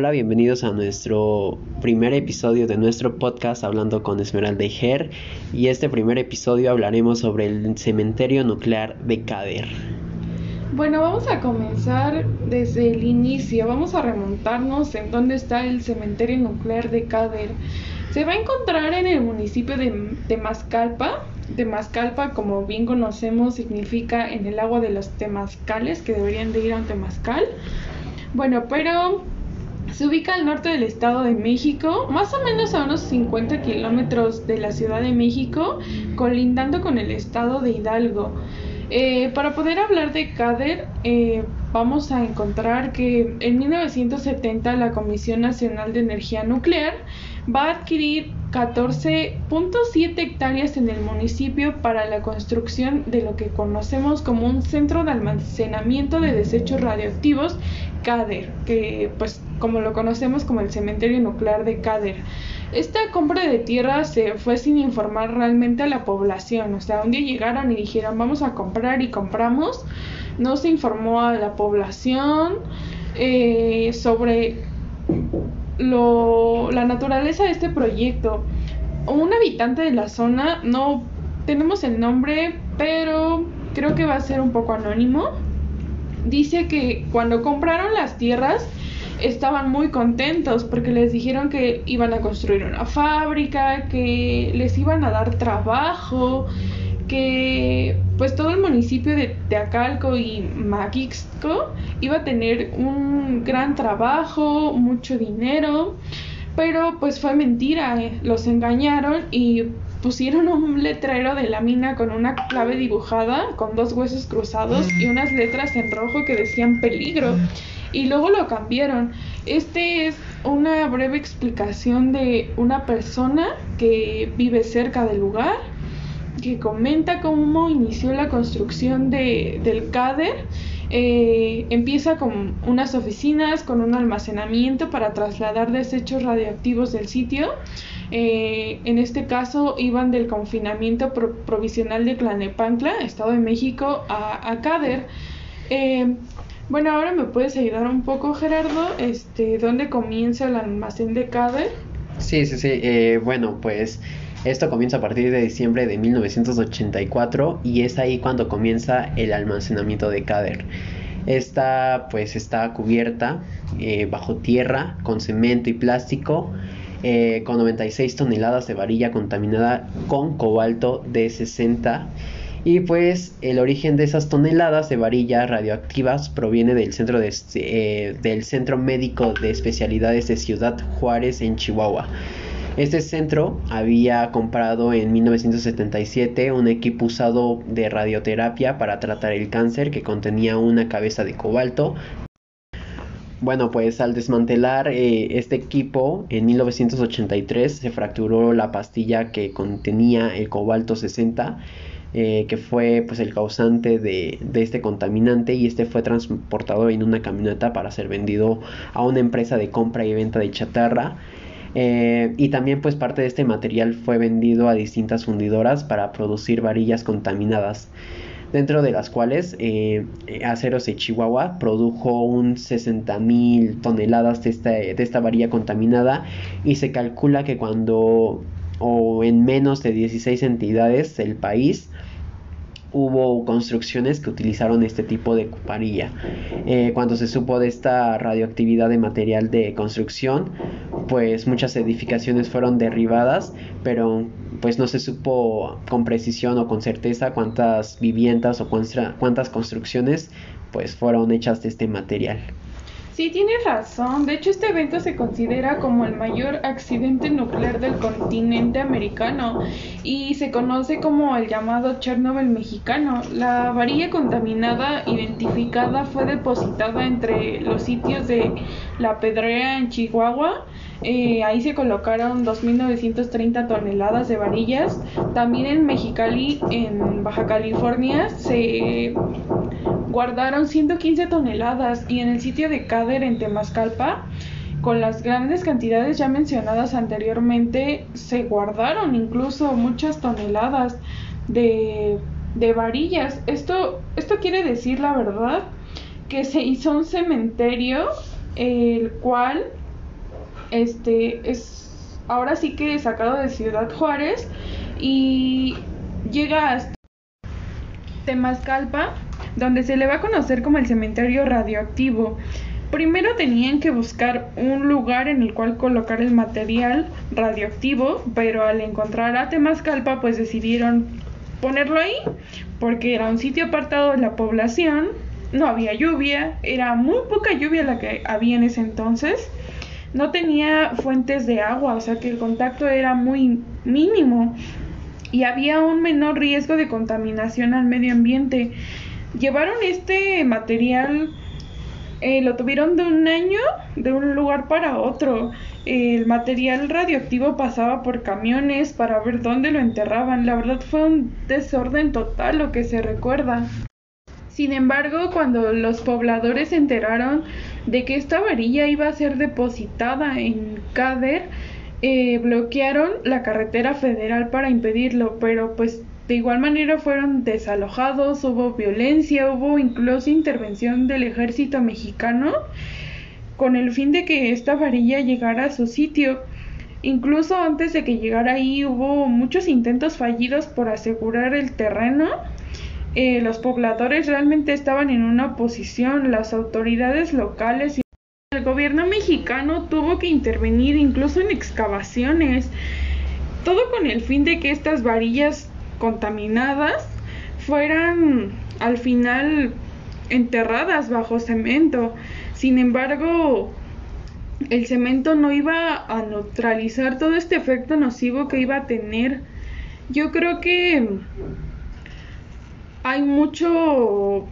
Hola, bienvenidos a nuestro primer episodio de nuestro podcast hablando con Esmeralda y Ger y este primer episodio hablaremos sobre el cementerio nuclear de Cader. Bueno, vamos a comenzar desde el inicio, vamos a remontarnos en dónde está el cementerio nuclear de Cader. Se va a encontrar en el municipio de Temascalpa. Temascalpa, como bien conocemos, significa en el agua de los temazcales, que deberían de ir a un temazcal. Bueno, pero se ubica al norte del Estado de México, más o menos a unos 50 kilómetros de la Ciudad de México, colindando con el Estado de Hidalgo. Eh, para poder hablar de CADER, eh, vamos a encontrar que en 1970 la Comisión Nacional de Energía Nuclear va a adquirir 14.7 hectáreas en el municipio para la construcción de lo que conocemos como un centro de almacenamiento de desechos radioactivos CADER, que pues como lo conocemos como el cementerio nuclear de CADER. Esta compra de tierra se fue sin informar realmente a la población, o sea, un día llegaron y dijeron vamos a comprar y compramos, no se informó a la población eh, sobre lo, la naturaleza de este proyecto. Un habitante de la zona, no tenemos el nombre, pero creo que va a ser un poco anónimo. Dice que cuando compraron las tierras estaban muy contentos porque les dijeron que iban a construir una fábrica, que les iban a dar trabajo, que pues todo el municipio de Teacalco y Maquixco iba a tener un gran trabajo, mucho dinero, pero pues fue mentira, eh. los engañaron y pusieron un letrero de la mina con una clave dibujada, con dos huesos cruzados y unas letras en rojo que decían peligro. Y luego lo cambiaron. Este es una breve explicación de una persona que vive cerca del lugar que comenta cómo inició la construcción de, del CADER. Eh, empieza con unas oficinas, con un almacenamiento para trasladar desechos radioactivos del sitio. Eh, en este caso iban del confinamiento provisional de Tlanepantla, Estado de México, a, a CADER. Bueno, ahora me puedes ayudar un poco, Gerardo, este, ¿dónde comienza el almacén de CADER? Sí, sí, sí. bueno, pues esto comienza a partir de diciembre de 1984 y es ahí cuando comienza el almacenamiento de Cader. Esta pues está cubierta eh, bajo tierra con cemento y plástico eh, con 96 toneladas de varilla contaminada con cobalto de 60 y pues el origen de esas toneladas de varillas radioactivas proviene del centro, de, eh, del centro médico de especialidades de Ciudad Juárez en Chihuahua. Este centro había comprado en 1977 un equipo usado de radioterapia para tratar el cáncer que contenía una cabeza de cobalto. Bueno, pues al desmantelar eh, este equipo en 1983 se fracturó la pastilla que contenía el cobalto 60 eh, que fue pues el causante de, de, este contaminante y este fue transportado en una camioneta para ser vendido a una empresa de compra y venta de chatarra. Eh, y también pues parte de este material fue vendido a distintas fundidoras para producir varillas contaminadas dentro de las cuales eh, Aceros de Chihuahua produjo un 60 mil toneladas de esta, de esta varilla contaminada y se calcula que cuando o en menos de 16 entidades del país hubo construcciones que utilizaron este tipo de varilla. Eh, cuando se supo de esta radioactividad de material de construcción, pues muchas edificaciones fueron derribadas, pero pues no se supo con precisión o con certeza cuántas viviendas o cuántas construcciones pues fueron hechas de este material. Sí, tienes razón. De hecho, este evento se considera como el mayor accidente nuclear del continente americano y se conoce como el llamado Chernobyl mexicano. La varilla contaminada identificada fue depositada entre los sitios de La Pedrea en Chihuahua. Eh, ahí se colocaron 2.930 toneladas de varillas. También en Mexicali, en Baja California, se guardaron 115 toneladas y en el sitio de Cader en Temascalpa, con las grandes cantidades ya mencionadas anteriormente, se guardaron incluso muchas toneladas de, de varillas. Esto, esto quiere decir, la verdad, que se hizo un cementerio el cual este es ahora sí que sacado de Ciudad Juárez y llega hasta Temascalpa, donde se le va a conocer como el cementerio radioactivo. Primero tenían que buscar un lugar en el cual colocar el material radioactivo, pero al encontrar a Temascalpa pues decidieron ponerlo ahí porque era un sitio apartado de la población, no había lluvia, era muy poca lluvia la que había en ese entonces, no tenía fuentes de agua, o sea que el contacto era muy mínimo y había un menor riesgo de contaminación al medio ambiente. Llevaron este material, eh, lo tuvieron de un año, de un lugar para otro. El material radioactivo pasaba por camiones para ver dónde lo enterraban. La verdad fue un desorden total lo que se recuerda. Sin embargo, cuando los pobladores se enteraron de que esta varilla iba a ser depositada en Cader, eh, bloquearon la carretera federal para impedirlo, pero pues de igual manera fueron desalojados, hubo violencia, hubo incluso intervención del ejército mexicano con el fin de que esta varilla llegara a su sitio. Incluso antes de que llegara ahí hubo muchos intentos fallidos por asegurar el terreno. Eh, los pobladores realmente estaban en una oposición, las autoridades locales y el gobierno mexicano tuvo que intervenir incluso en excavaciones, todo con el fin de que estas varillas contaminadas fueran al final enterradas bajo cemento. Sin embargo, el cemento no iba a neutralizar todo este efecto nocivo que iba a tener. Yo creo que hay mucho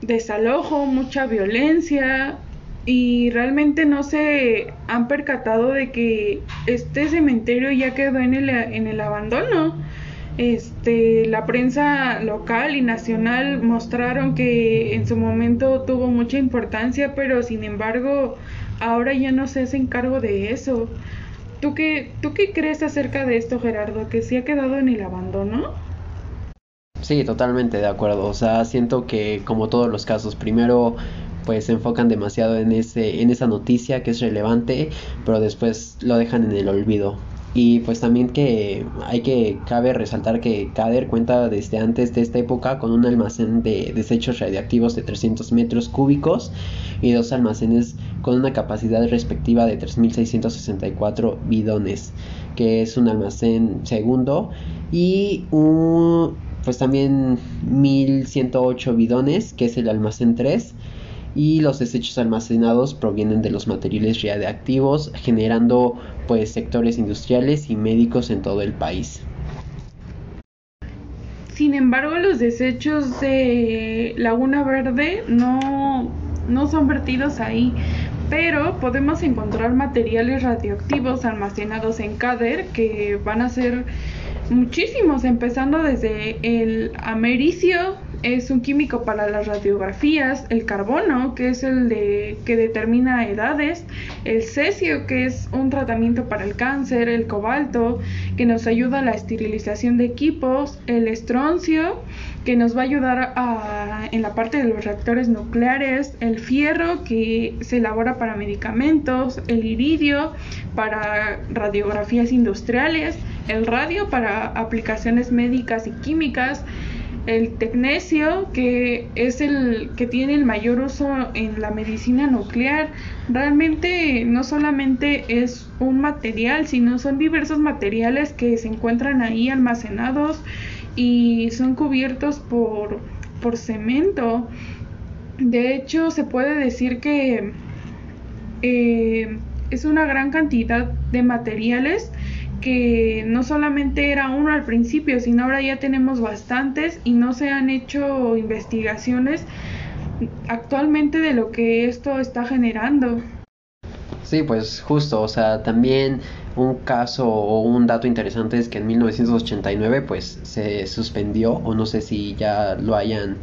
desalojo, mucha violencia, y realmente no se han percatado de que este cementerio ya quedó en el, en el abandono. Este, la prensa local y nacional mostraron que en su momento tuvo mucha importancia, pero sin embargo ahora ya no se hace cargo de eso. ¿Tú qué, ¿Tú qué crees acerca de esto, Gerardo? ¿Que sí ha quedado en el abandono? Sí, totalmente de acuerdo. O sea, siento que como todos los casos, primero pues se enfocan demasiado en ese en esa noticia que es relevante pero después lo dejan en el olvido y pues también que hay que cabe resaltar que Cader cuenta desde antes de esta época con un almacén de desechos radiactivos de 300 metros cúbicos y dos almacenes con una capacidad respectiva de 3.664 bidones que es un almacén segundo y un pues también 1108 bidones que es el almacén 3 y los desechos almacenados provienen de los materiales radiactivos generando pues sectores industriales y médicos en todo el país. Sin embargo, los desechos de Laguna Verde no, no son vertidos ahí, pero podemos encontrar materiales radioactivos almacenados en Cader que van a ser muchísimos, empezando desde el americio, es un químico para las radiografías, el carbono, que es el de que determina edades, el cesio, que es un tratamiento para el cáncer, el cobalto, que nos ayuda a la esterilización de equipos, el estroncio, que nos va a ayudar a, en la parte de los reactores nucleares, el fierro, que se elabora para medicamentos, el iridio para radiografías industriales, el radio para aplicaciones médicas y químicas, el tecnesio, que es el que tiene el mayor uso en la medicina nuclear. Realmente no solamente es un material, sino son diversos materiales que se encuentran ahí almacenados y son cubiertos por, por cemento. De hecho, se puede decir que eh, es una gran cantidad de materiales que no solamente era uno al principio, sino ahora ya tenemos bastantes y no se han hecho investigaciones actualmente de lo que esto está generando. Sí, pues justo, o sea, también un caso o un dato interesante es que en 1989 pues se suspendió o no sé si ya lo hayan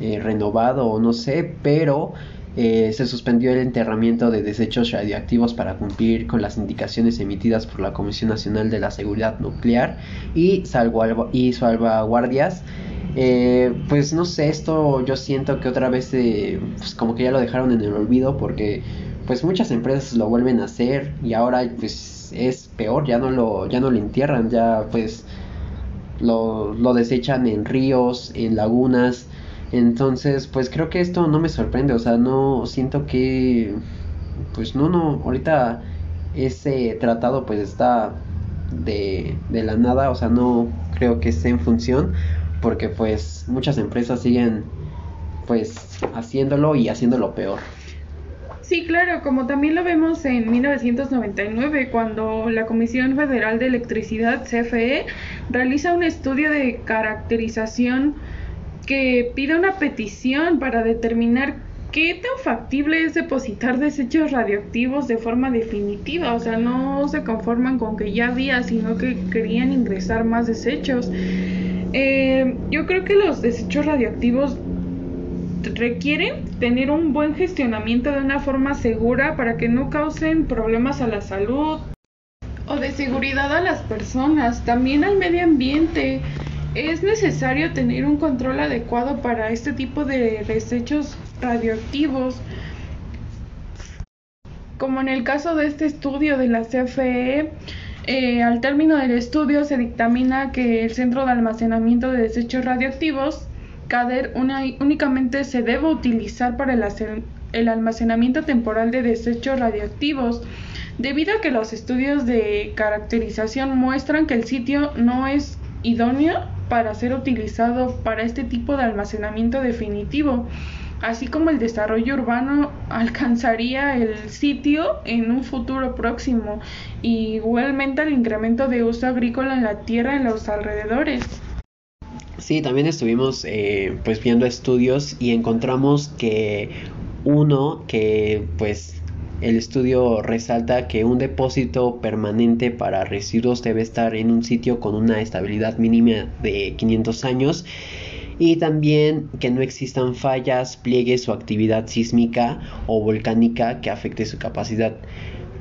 eh, renovado o no sé, pero eh, se suspendió el enterramiento de desechos radioactivos para cumplir con las indicaciones emitidas por la Comisión Nacional de la Seguridad Nuclear y, y salvaguardias. Eh, pues no sé, esto yo siento que otra vez eh, pues como que ya lo dejaron en el olvido porque pues muchas empresas lo vuelven a hacer y ahora pues es peor, ya no lo, ya no lo entierran, ya pues lo, lo desechan en ríos, en lagunas, entonces pues creo que esto no me sorprende, o sea, no siento que, pues no, no, ahorita ese tratado pues está de, de la nada, o sea, no creo que esté en función porque pues muchas empresas siguen pues haciéndolo y haciéndolo peor. Sí, claro, como también lo vemos en 1999, cuando la Comisión Federal de Electricidad, CFE, realiza un estudio de caracterización que pide una petición para determinar qué tan factible es depositar desechos radioactivos de forma definitiva. O sea, no se conforman con que ya había, sino que querían ingresar más desechos. Eh, yo creo que los desechos radioactivos requieren tener un buen gestionamiento de una forma segura para que no causen problemas a la salud o de seguridad a las personas, también al medio ambiente. Es necesario tener un control adecuado para este tipo de desechos radioactivos. Como en el caso de este estudio de la CFE, eh, al término del estudio se dictamina que el Centro de Almacenamiento de Desechos Radioactivos CADER únicamente se debe utilizar para el, almacenamiento temporal de desechos radioactivos, debido a que los estudios de caracterización muestran que el sitio no es idóneo para ser utilizado para este tipo de almacenamiento definitivo, así como el desarrollo urbano alcanzaría el sitio en un futuro próximo y igualmente el incremento de uso agrícola en la tierra en los alrededores. Sí, también estuvimos eh, pues viendo estudios y encontramos que uno que pues el estudio resalta que un depósito permanente para residuos debe estar en un sitio con una estabilidad mínima de 500 años y también que no existan fallas, pliegues o actividad sísmica o volcánica que afecte su capacidad.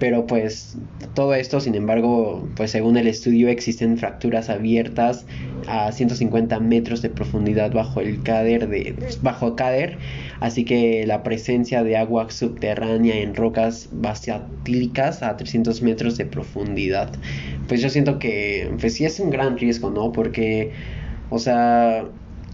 Pero pues todo esto, sin embargo, pues según el estudio existen fracturas abiertas a 150 metros de profundidad bajo el cáder de bajo cáder, así que la presencia de agua subterránea en rocas basatílicas a 300 metros de profundidad. Pues yo siento que pues sí es un gran riesgo, ¿no? Porque o sea,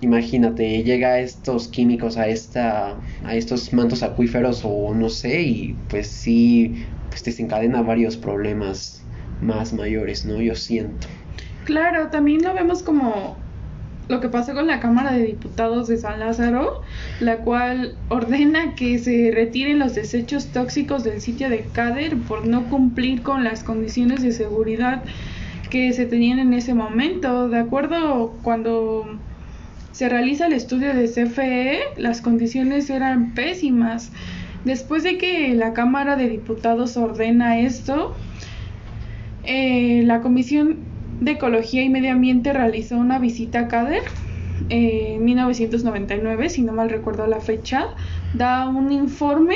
imagínate, llega estos químicos a esta a estos mantos acuíferos o no sé y pues sí pues desencadena varios problemas más mayores, ¿no? Yo siento. Claro, también lo vemos como lo que pasó con la Cámara de Diputados de San Lázaro, la cual ordena que se retiren los desechos tóxicos del sitio de Cader por no cumplir con las condiciones de seguridad que se tenían en ese momento. De acuerdo, cuando se realiza el estudio de CFE, las condiciones eran pésimas. Después de que la Cámara de Diputados ordena esto, eh, la Comisión de Ecología y Medio Ambiente realizó una visita a CADER eh, en 1999, si no mal recuerdo la fecha, da un informe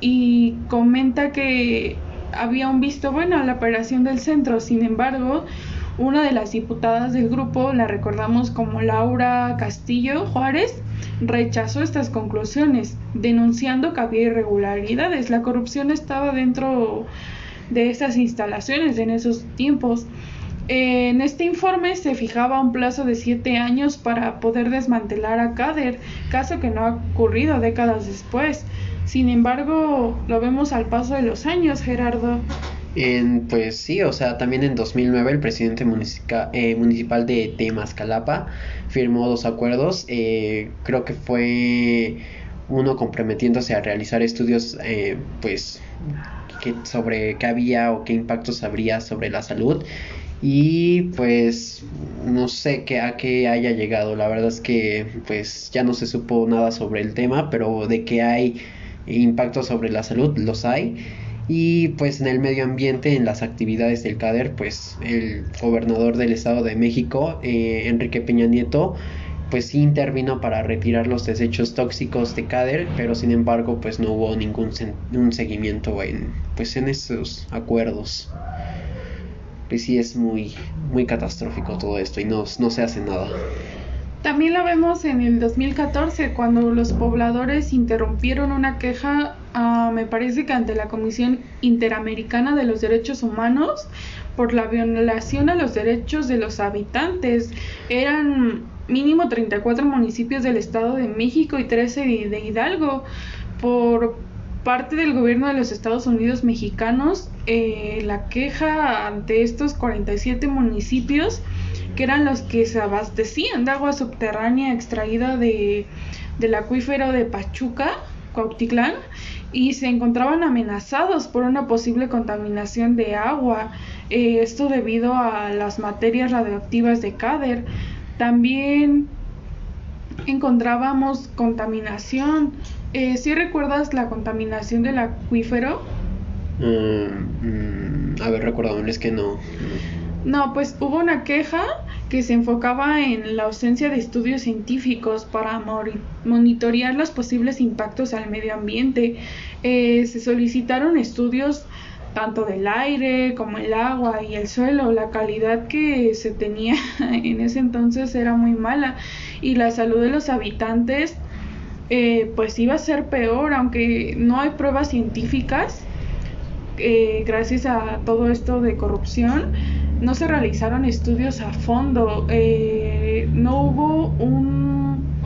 y comenta que había un visto bueno a la operación del centro, sin embargo, una de las diputadas del grupo, la recordamos como Laura Castillo Juárez, rechazó estas conclusiones, denunciando que había irregularidades. La corrupción estaba dentro de estas instalaciones en esos tiempos. En este informe se fijaba un plazo de siete años para poder desmantelar a Cader, caso que no ha ocurrido décadas después. Sin embargo, lo vemos al paso de los años, Gerardo. En, pues sí, o sea, también en 2009 el presidente eh, municipal de Temascalapa firmó dos acuerdos. Eh, creo que fue uno comprometiéndose a realizar estudios, eh, pues, que, sobre qué había o qué impactos habría sobre la salud. Y pues no sé qué a qué haya llegado. La verdad es que pues ya no se supo nada sobre el tema, pero de que hay impactos sobre la salud los hay y pues en el medio ambiente, en las actividades del CADER, pues el gobernador del Estado de México, eh, Enrique Peña Nieto, pues sí intervino para retirar los desechos tóxicos de CADER, pero sin embargo pues no hubo ningún un seguimiento en, pues en esos acuerdos. Pues sí es muy, muy catastrófico todo esto y no, no se hace nada. También lo vemos en el 2014, cuando los pobladores interrumpieron una queja me parece que ante la Comisión Interamericana de los Derechos Humanos por la violación a los derechos de los habitantes. Eran mínimo 34 municipios del Estado de México y 13 de Hidalgo. Por parte del gobierno de los Estados Unidos mexicanos, eh, la queja ante estos 47 municipios, que eran los que se abastecían de agua subterránea extraída de, del acuífero de Pachuca, Cuautitlán, y se encontraban amenazados por una posible contaminación de agua, eh, esto debido a las materias radioactivas de Cader. También encontrábamos contaminación. Eh, ¿Sí recuerdas la contaminación del acuífero? Mm, mm, a ver, recuérdame, es que no. No, pues hubo una queja que se enfocaba en la ausencia de estudios científicos para monitorear los posibles impactos al medio ambiente. Eh, se solicitaron estudios tanto del aire como el agua y el suelo. La calidad que se tenía en ese entonces era muy mala y la salud de los habitantes eh, pues iba a ser peor, aunque no hay pruebas científicas. Eh, gracias a todo esto de corrupción, no se realizaron estudios a fondo, eh, no hubo un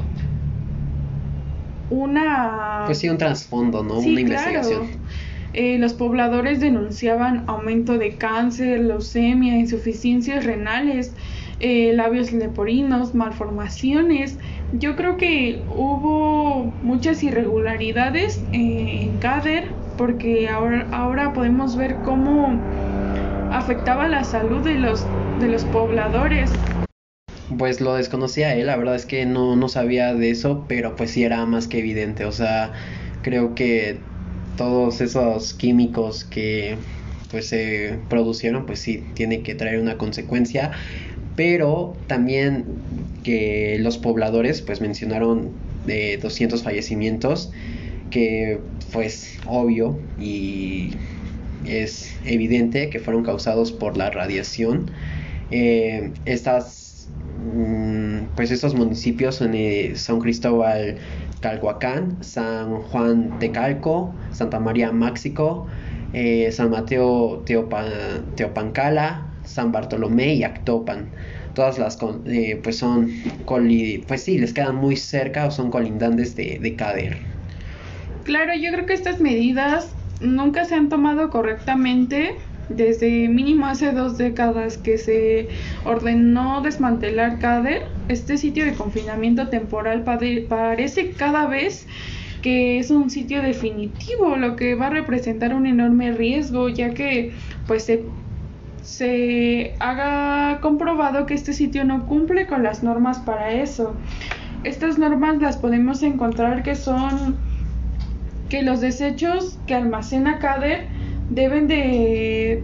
una pues sí un trasfondo, ¿no? una investigación. Eh, los pobladores denunciaban aumento de cáncer, leucemia, insuficiencias renales, eh, labios leporinos, malformaciones. Yo creo que hubo muchas irregularidades en CADER porque ahora, ahora podemos ver cómo afectaba la salud de los, de los pobladores. Pues lo desconocía él, la verdad es que no, no sabía de eso, pero pues sí era más que evidente, o sea, creo que todos esos químicos que pues se producieron, pues sí, tiene que traer una consecuencia, pero también que los pobladores pues mencionaron de 200 fallecimientos, que pues obvio y es evidente que fueron causados por la radiación. Eh, estas, mm, pues estos municipios son, eh, son Cristóbal Calhuacán, San Juan de Calco, Santa María Máxico, eh, San Mateo Teopancala, San Bartolomé y Actopan. Todas las pues son pues sí, les quedan muy cerca o son colindantes de, de Cader. Claro, yo creo que estas medidas nunca se han tomado correctamente desde mínimo hace dos décadas que se ordenó desmantelar CADER, este sitio de confinamiento temporal parece cada vez que es un sitio definitivo, lo que va a representar un enorme riesgo, ya que pues se, se haga comprobado que este sitio no cumple con las normas para eso. Estas normas las podemos encontrar que son que los desechos que almacena CADER deben de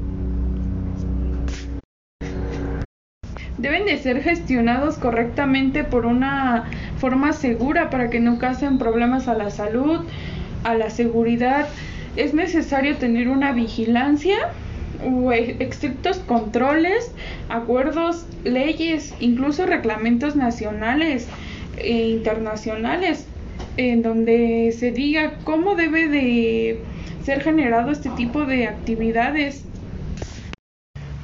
deben de ser gestionados correctamente por una forma segura para que no causen problemas a la salud, a la seguridad. Es necesario tener una vigilancia o e-, estrictos controles, acuerdos, leyes, incluso reglamentos nacionales e internacionales en donde se diga cómo debe de ser generado este tipo de actividades.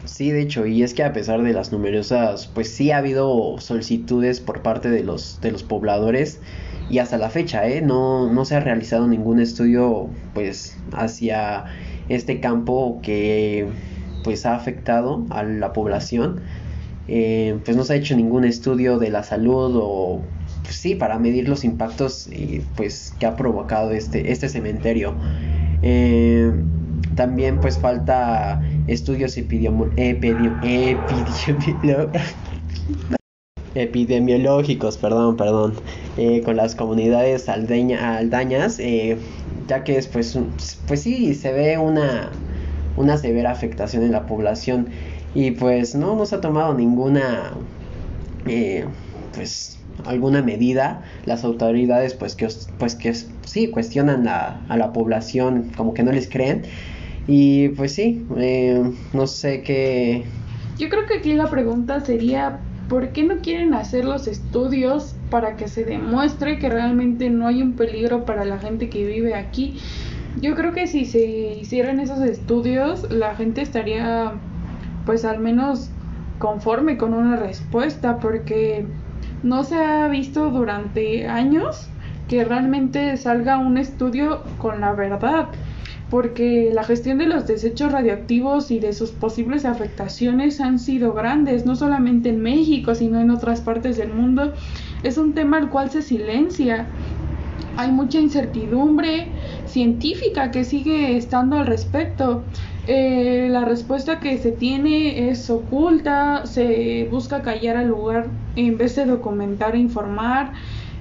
Sí, de hecho, y es que a pesar de las numerosas, pues sí ha habido solicitudes por parte de los, de los pobladores y hasta la fecha, ¿eh? no, no se ha realizado ningún estudio pues hacia este campo que pues ha afectado a la población. Eh, pues no se ha hecho ningún estudio de la salud o pues sí, para medir los impactos pues, que ha provocado este, este cementerio. Eh, también pues falta estudios epidemiológicos, perdón, perdón, eh, con las comunidades aldañas, eh, ya que es, pues, pues sí, se ve una, una severa afectación en la población y pues no, no se ha tomado ninguna, pues alguna medida, las autoridades pues que, pues que sí cuestionan a la población, como que no les creen. Y pues sí, eh, no sé qué... Yo creo que aquí la pregunta sería, ¿por qué no quieren hacer los estudios para que se demuestre que realmente no hay un peligro para la gente que vive aquí? Yo creo que si se hicieran esos estudios, la gente estaría pues al menos conforme con una respuesta porque no se ha visto durante años que realmente salga un estudio con la verdad porque la gestión de los desechos radioactivos y de sus posibles afectaciones han sido grandes, no solamente en México, sino en otras partes del mundo. Es un tema al cual se silencia. Hay mucha incertidumbre científica que sigue estando al respecto. Eh, la respuesta que se tiene es oculta, se busca callar al lugar en vez de documentar e informar.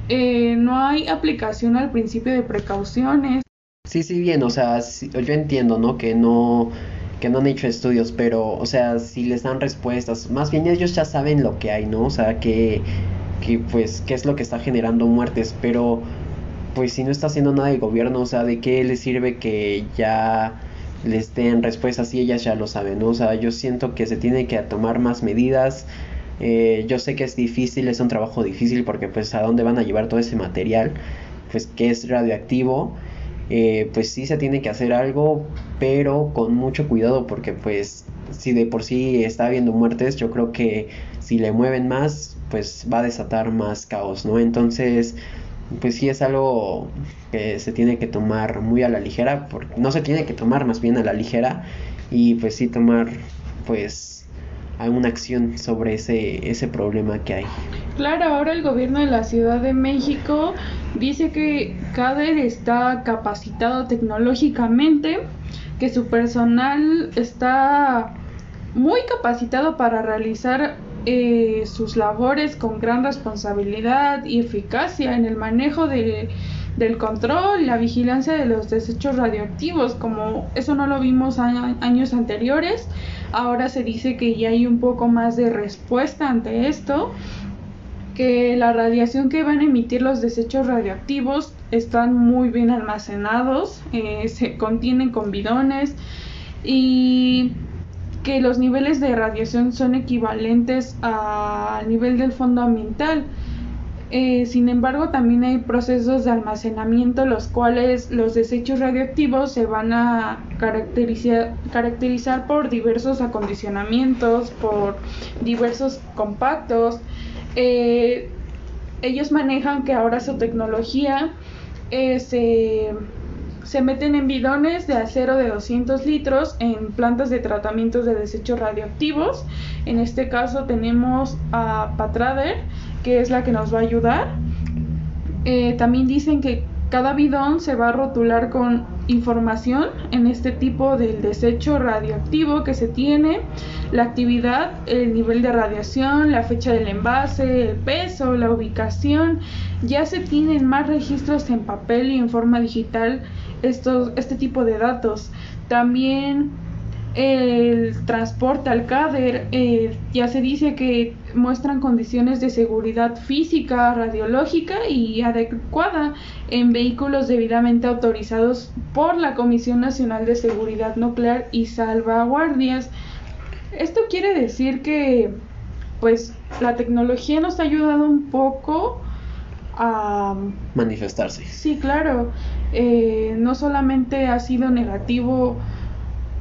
Eh, no hay aplicación al principio de precauciones. Sí, sí, bien, o sea, yo entiendo, ¿no? Que no que no han hecho estudios, pero, o sea, si les dan respuestas, más bien ellos ya saben lo que hay, ¿no? O sea, que, que pues, qué es lo que está generando muertes, pero, pues, si no está haciendo nada el gobierno, o sea, ¿de qué les sirve que ya les den respuestas y ellas ya lo saben, ¿no? O sea, yo siento que se tiene que tomar más medidas, eh, yo sé que es difícil, es un trabajo difícil porque, pues, ¿a dónde van a llevar todo ese material? Pues, que es radioactivo eh, pues sí se tiene que hacer algo, pero con mucho cuidado porque pues si de por sí está habiendo muertes, yo creo que si le mueven más, pues va a desatar más caos, ¿no? Entonces, pues sí es algo que se tiene que tomar muy a la ligera, porque no se tiene que tomar más bien a la ligera y pues sí tomar pues alguna acción sobre ese, ese problema que hay. Claro, ahora el gobierno de la Ciudad de México dice que CADER está capacitado tecnológicamente, que su personal está muy capacitado para realizar eh, sus labores con gran responsabilidad y eficacia en el manejo de, del control la vigilancia de los desechos radioactivos, como eso no lo vimos años anteriores Ahora se dice que ya hay un poco más de respuesta ante esto, que la radiación que van a emitir los desechos radioactivos están muy bien almacenados, eh, se contienen con bidones y que los niveles de radiación son equivalentes al nivel del fondo ambiental. Eh, sin embargo, también hay procesos de almacenamiento los cuales los desechos radioactivos se van a caracterizar, por diversos acondicionamientos, por diversos compactos. Eh, ellos manejan que ahora su tecnología eh, se, se, meten en bidones de acero de 200 litros en plantas de tratamiento de desechos radioactivos. En este caso tenemos a Patrader que es la que nos va a ayudar. Eh, también dicen que cada bidón se va a rotular con información en este tipo del desecho radioactivo que se tiene, la actividad, el nivel de radiación, la fecha del envase, el peso, la ubicación. Ya se tienen más registros en papel y en forma digital estos, este tipo de datos. También el transporte al CADER eh, ya se dice que muestran condiciones de seguridad física, radiológica y adecuada en vehículos debidamente autorizados por la Comisión Nacional de Seguridad Nuclear y Salvaguardias. Esto quiere decir que pues la tecnología nos ha ayudado un poco a manifestarse. Sí, claro. Eh, no solamente ha sido negativo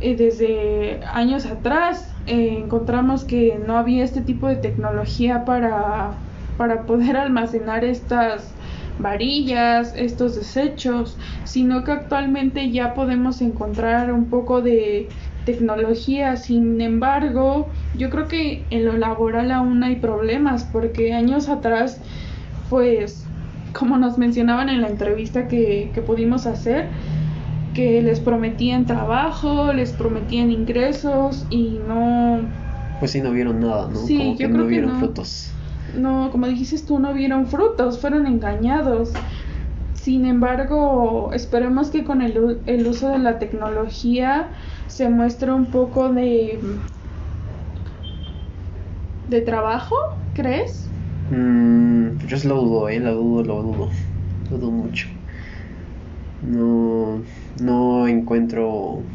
eh, desde años atrás eh, encontramos que no había este tipo de tecnología para, para poder almacenar estas varillas, estos desechos, sino que actualmente ya podemos encontrar un poco de tecnología. Sin embargo, yo creo que en lo laboral aún hay problemas porque años atrás, pues, como nos mencionaban en la entrevista que, que pudimos hacer, que les prometían trabajo, les prometían ingresos y no... Pues sí, no vieron nada, ¿no? Sí, yo que creo no vieron que no. frutos. No, como dijiste tú, no vieron frutos, fueron engañados. Sin embargo, esperemos que con el, el uso de la tecnología se muestre un poco de de trabajo, ¿crees? Mm, yo lo dudo, eh, lo dudo, lo dudo, dudo mucho. No, no encuentro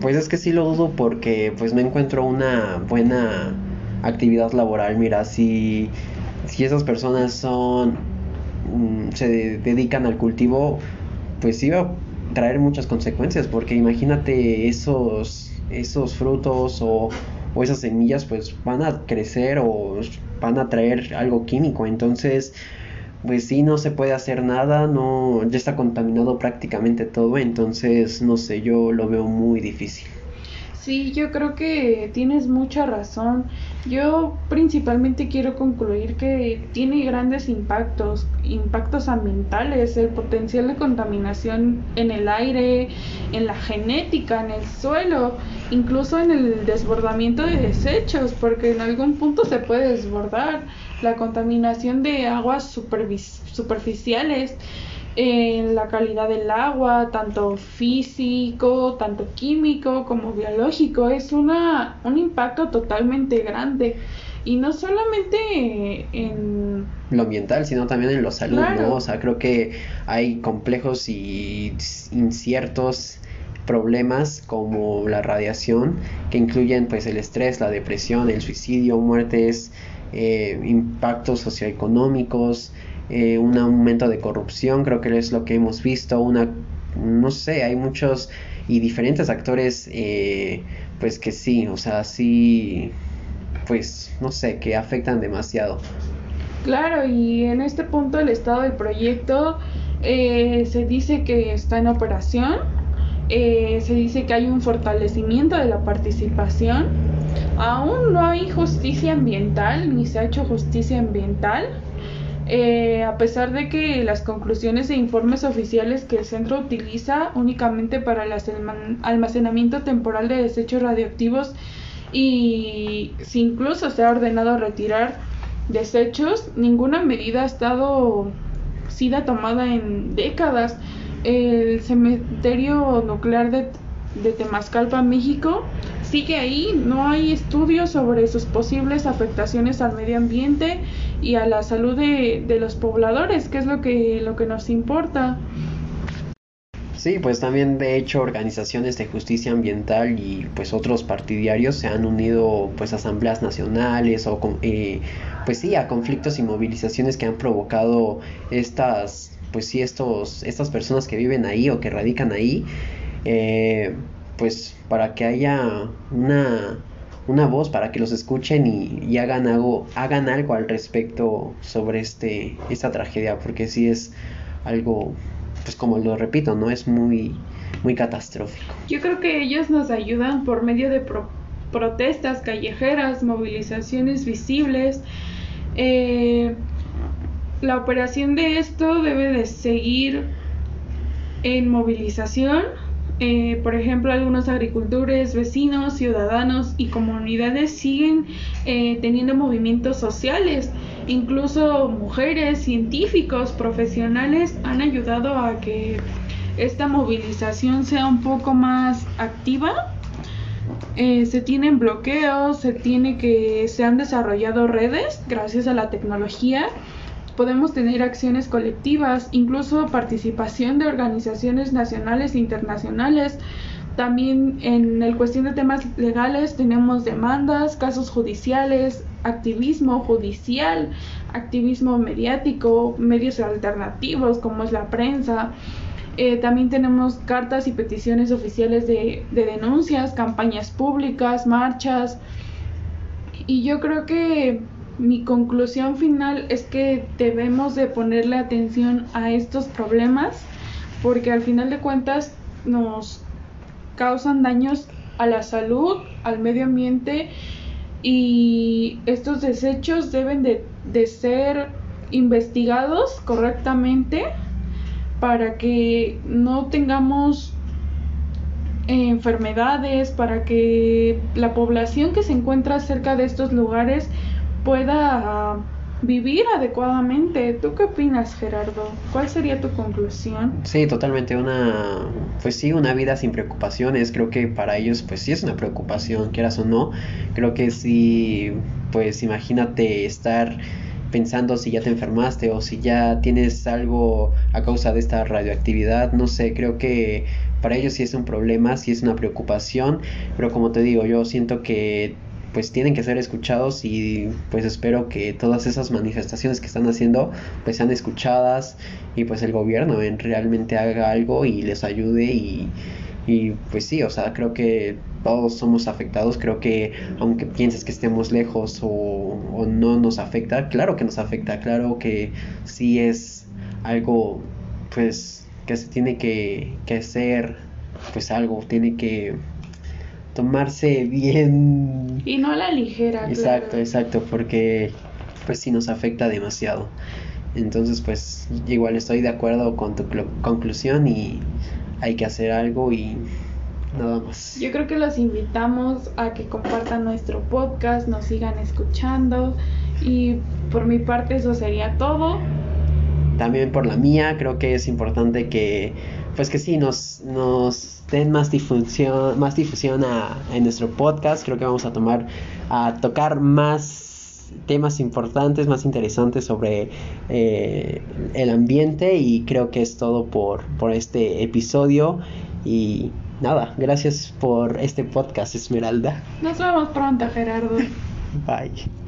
pues es que sí lo dudo porque pues no encuentro una buena actividad laboral. Mira, si, si esas personas son mm, se dedican al cultivo, pues iba a traer muchas consecuencias, porque imagínate esos, esos frutos o, o esas semillas pues van a crecer o van a traer algo químico, entonces pues sí, no se puede hacer nada, no, ya está contaminado prácticamente todo, entonces no sé, yo lo veo muy difícil. Sí, yo creo que tienes mucha razón. Yo principalmente quiero concluir que tiene grandes impactos, impactos ambientales, el potencial de contaminación en el aire, en la genética, en el suelo, incluso en el desbordamiento de desechos, porque en algún punto se puede desbordar la contaminación de aguas superficiales en la calidad del agua, tanto físico, tanto químico como biológico. Es una, un impacto totalmente grande. Y no solamente en lo ambiental, sino también en lo salud, ¿no? O sea, creo que hay complejos y inciertos problemas como la radiación que incluyen pues el estrés, la depresión, el suicidio, muertes, eh, impactos socioeconómicos, eh, un aumento de corrupción, creo que es lo que hemos visto, una, no sé, hay muchos y diferentes actores, eh, pues que sí, o sea, sí, pues no sé, que afectan demasiado. Claro, y en este punto el estado del proyecto eh, se dice que está en operación, se dice que hay un fortalecimiento de la participación, aún no hay justicia ambiental, ni se ha hecho justicia ambiental. Eh, a pesar de que las conclusiones e informes oficiales que el centro utiliza únicamente para el almacenamiento temporal de desechos radioactivos y si incluso se ha ordenado retirar desechos, ninguna medida ha estado sido tomada en décadas. El cementerio nuclear de, de Temascalpa, México, sigue ahí, no hay estudios sobre sus posibles afectaciones al medio ambiente y a la salud de, los pobladores, que es lo que, lo que nos importa. Sí, pues también de hecho organizaciones de justicia ambiental y pues otros partidarios se han unido pues a asambleas nacionales o eh, pues sí a conflictos y movilizaciones que han provocado estas pues sí estos estas personas que viven ahí o que radican ahí eh, pues para que haya una, una voz, para que los escuchen y, hagan, algo, hagan algo al respecto sobre este, esta tragedia, porque sí es algo, pues como lo repito, ¿no? Es muy, muy catastrófico. Yo creo que ellos nos ayudan por medio de protestas callejeras, movilizaciones visibles. Eh, la operación de esto debe de seguir en movilización eh, por ejemplo, algunos agricultores, vecinos, ciudadanos y comunidades siguen eh, teniendo movimientos sociales. Incluso mujeres, científicos, profesionales han ayudado a que esta movilización sea un poco más activa. Eh, se tienen bloqueos, se tiene que se han desarrollado redes gracias a la tecnología podemos tener acciones colectivas, incluso participación de organizaciones nacionales e internacionales. También en el cuestión de temas legales tenemos demandas, casos judiciales, activismo judicial, activismo mediático, medios alternativos como es la prensa. Eh, también tenemos cartas y peticiones oficiales de, de denuncias, campañas públicas, marchas. Y yo creo que mi conclusión final es que debemos de ponerle atención a estos problemas porque al final de cuentas nos causan daños a la salud, al medio ambiente y estos desechos deben de, de ser investigados correctamente para que no tengamos enfermedades, para que la población que se encuentra cerca de estos lugares pueda vivir adecuadamente. ¿Tú qué opinas, Gerardo? ¿Cuál sería tu conclusión? Sí, totalmente una, pues sí, una vida sin preocupaciones. Creo que para ellos, pues sí es una preocupación, quieras o no. Creo que sí, pues imagínate estar pensando si ya te enfermaste o si ya tienes algo a causa de esta radioactividad, no sé, creo que para ellos sí es un problema, sí es una preocupación, pero como te digo, yo siento que pues tienen que ser escuchados y pues espero que todas esas manifestaciones que están haciendo pues sean escuchadas y pues el gobierno realmente haga algo y les ayude y, y pues sí, o sea, creo que todos somos afectados, creo que aunque pienses que estemos lejos o, o no nos afecta, claro que nos afecta, claro que sí es algo pues que se tiene que, que hacer pues algo, tiene que tomarse bien. Y no a la ligera. Exacto, claro. exacto, porque pues sí nos afecta demasiado. Entonces pues igual estoy de acuerdo con tu conclusión y hay que hacer algo y nada más. Yo creo que los invitamos a que compartan nuestro podcast, nos sigan escuchando y por mi parte eso sería todo. También por la mía, creo que es importante que pues que sí nos, nos den más difusión, más difusión a, en nuestro podcast. Creo que vamos a tomar, a tocar más temas importantes, más interesantes sobre eh, el ambiente y creo que es todo por, por este episodio y nada, gracias por este podcast Esmeralda. Nos vemos pronto Gerardo. Bye.